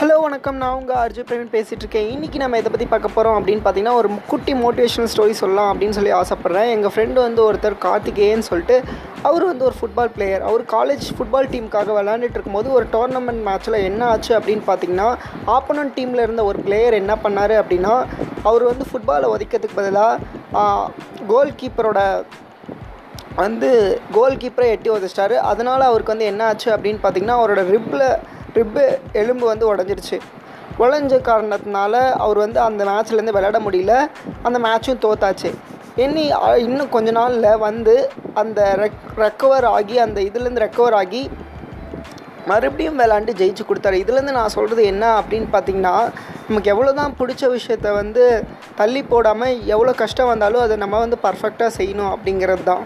Hello வணக்கம். நான் உங்கள் அர்ஜு பிரவீன் பேசிகிட்டு இருக்கேன் இன்றைக்கி நம்ம இதை பற்றி பார்க்க போகிறோம் அப்படின்னு பார்த்தீங்கன்னா ஒரு குட்டி மோட்டிவேஷனல் ஸ்டோரி சொல்லலாம் அப்படின்னு சொல்லி ஆசைப்பட்றேன். எங்கள் ஃப்ரெண்டு வந்து ஒருத்தர் கார்த்திகேயன்னு சொல்லிட்டு அவர் வந்து ஒரு ஃபுட்பால் பிளேயர் அவர் காலேஜ் ஃபுட்பால் டீமுக்காக விளாண்டுட்டு இருக்கும்போது ஒரு டோர்னமெண்ட் மேட்ச்சில் என்ன ஆச்சு அப்படின்னு பார்த்தீங்கன்னா ஆப்பனன் டீமில் இருந்த ஒரு பிளேயர் என்ன பண்ணார் அப்படின்னா அவர் வந்து ஃபுட்பாலை ஒதைக்கிறதுக்கு பதிலாக கோல் கீப்பரோட வந்து கோல் கீப்பரை எட்டி உதச்சிட்டாரு. அதனால் அவருக்கு வந்து என்ன ஆச்சு அப்படின்னு பார்த்தீங்கன்னா அவரோட ரிப்பில் ரிப்பு எலும்பு வந்து உடஞ்சிருச்சு. உடஞ்ச காரணத்தினால அவர் வந்து அந்த மேட்ச்லேருந்து விளையாட முடியல. அந்த மேட்ச்சும் தோத்தாச்சு. இனி இன்னும் கொஞ்ச நாளில் வந்து அந்த ரெக் ரெக்கவர் ஆகி அந்த இதுலேருந்து ரெக்கவர் ஆகி மறுபடியும் விளாண்டு ஜெயிச்சு கொடுத்தாரு. இதுலேருந்து நான் சொல்கிறது என்ன அப்படின்னு பார்த்தீங்கன்னா நமக்கு எவ்வளோ தான் பிடிச்ச விஷயத்த வந்து தள்ளி போடாமல் எவ்வளோ கஷ்டம் வந்தாலும் அதை நம்ம வந்து பர்ஃபெக்டாக செய்யணும் அப்படிங்கிறது தான்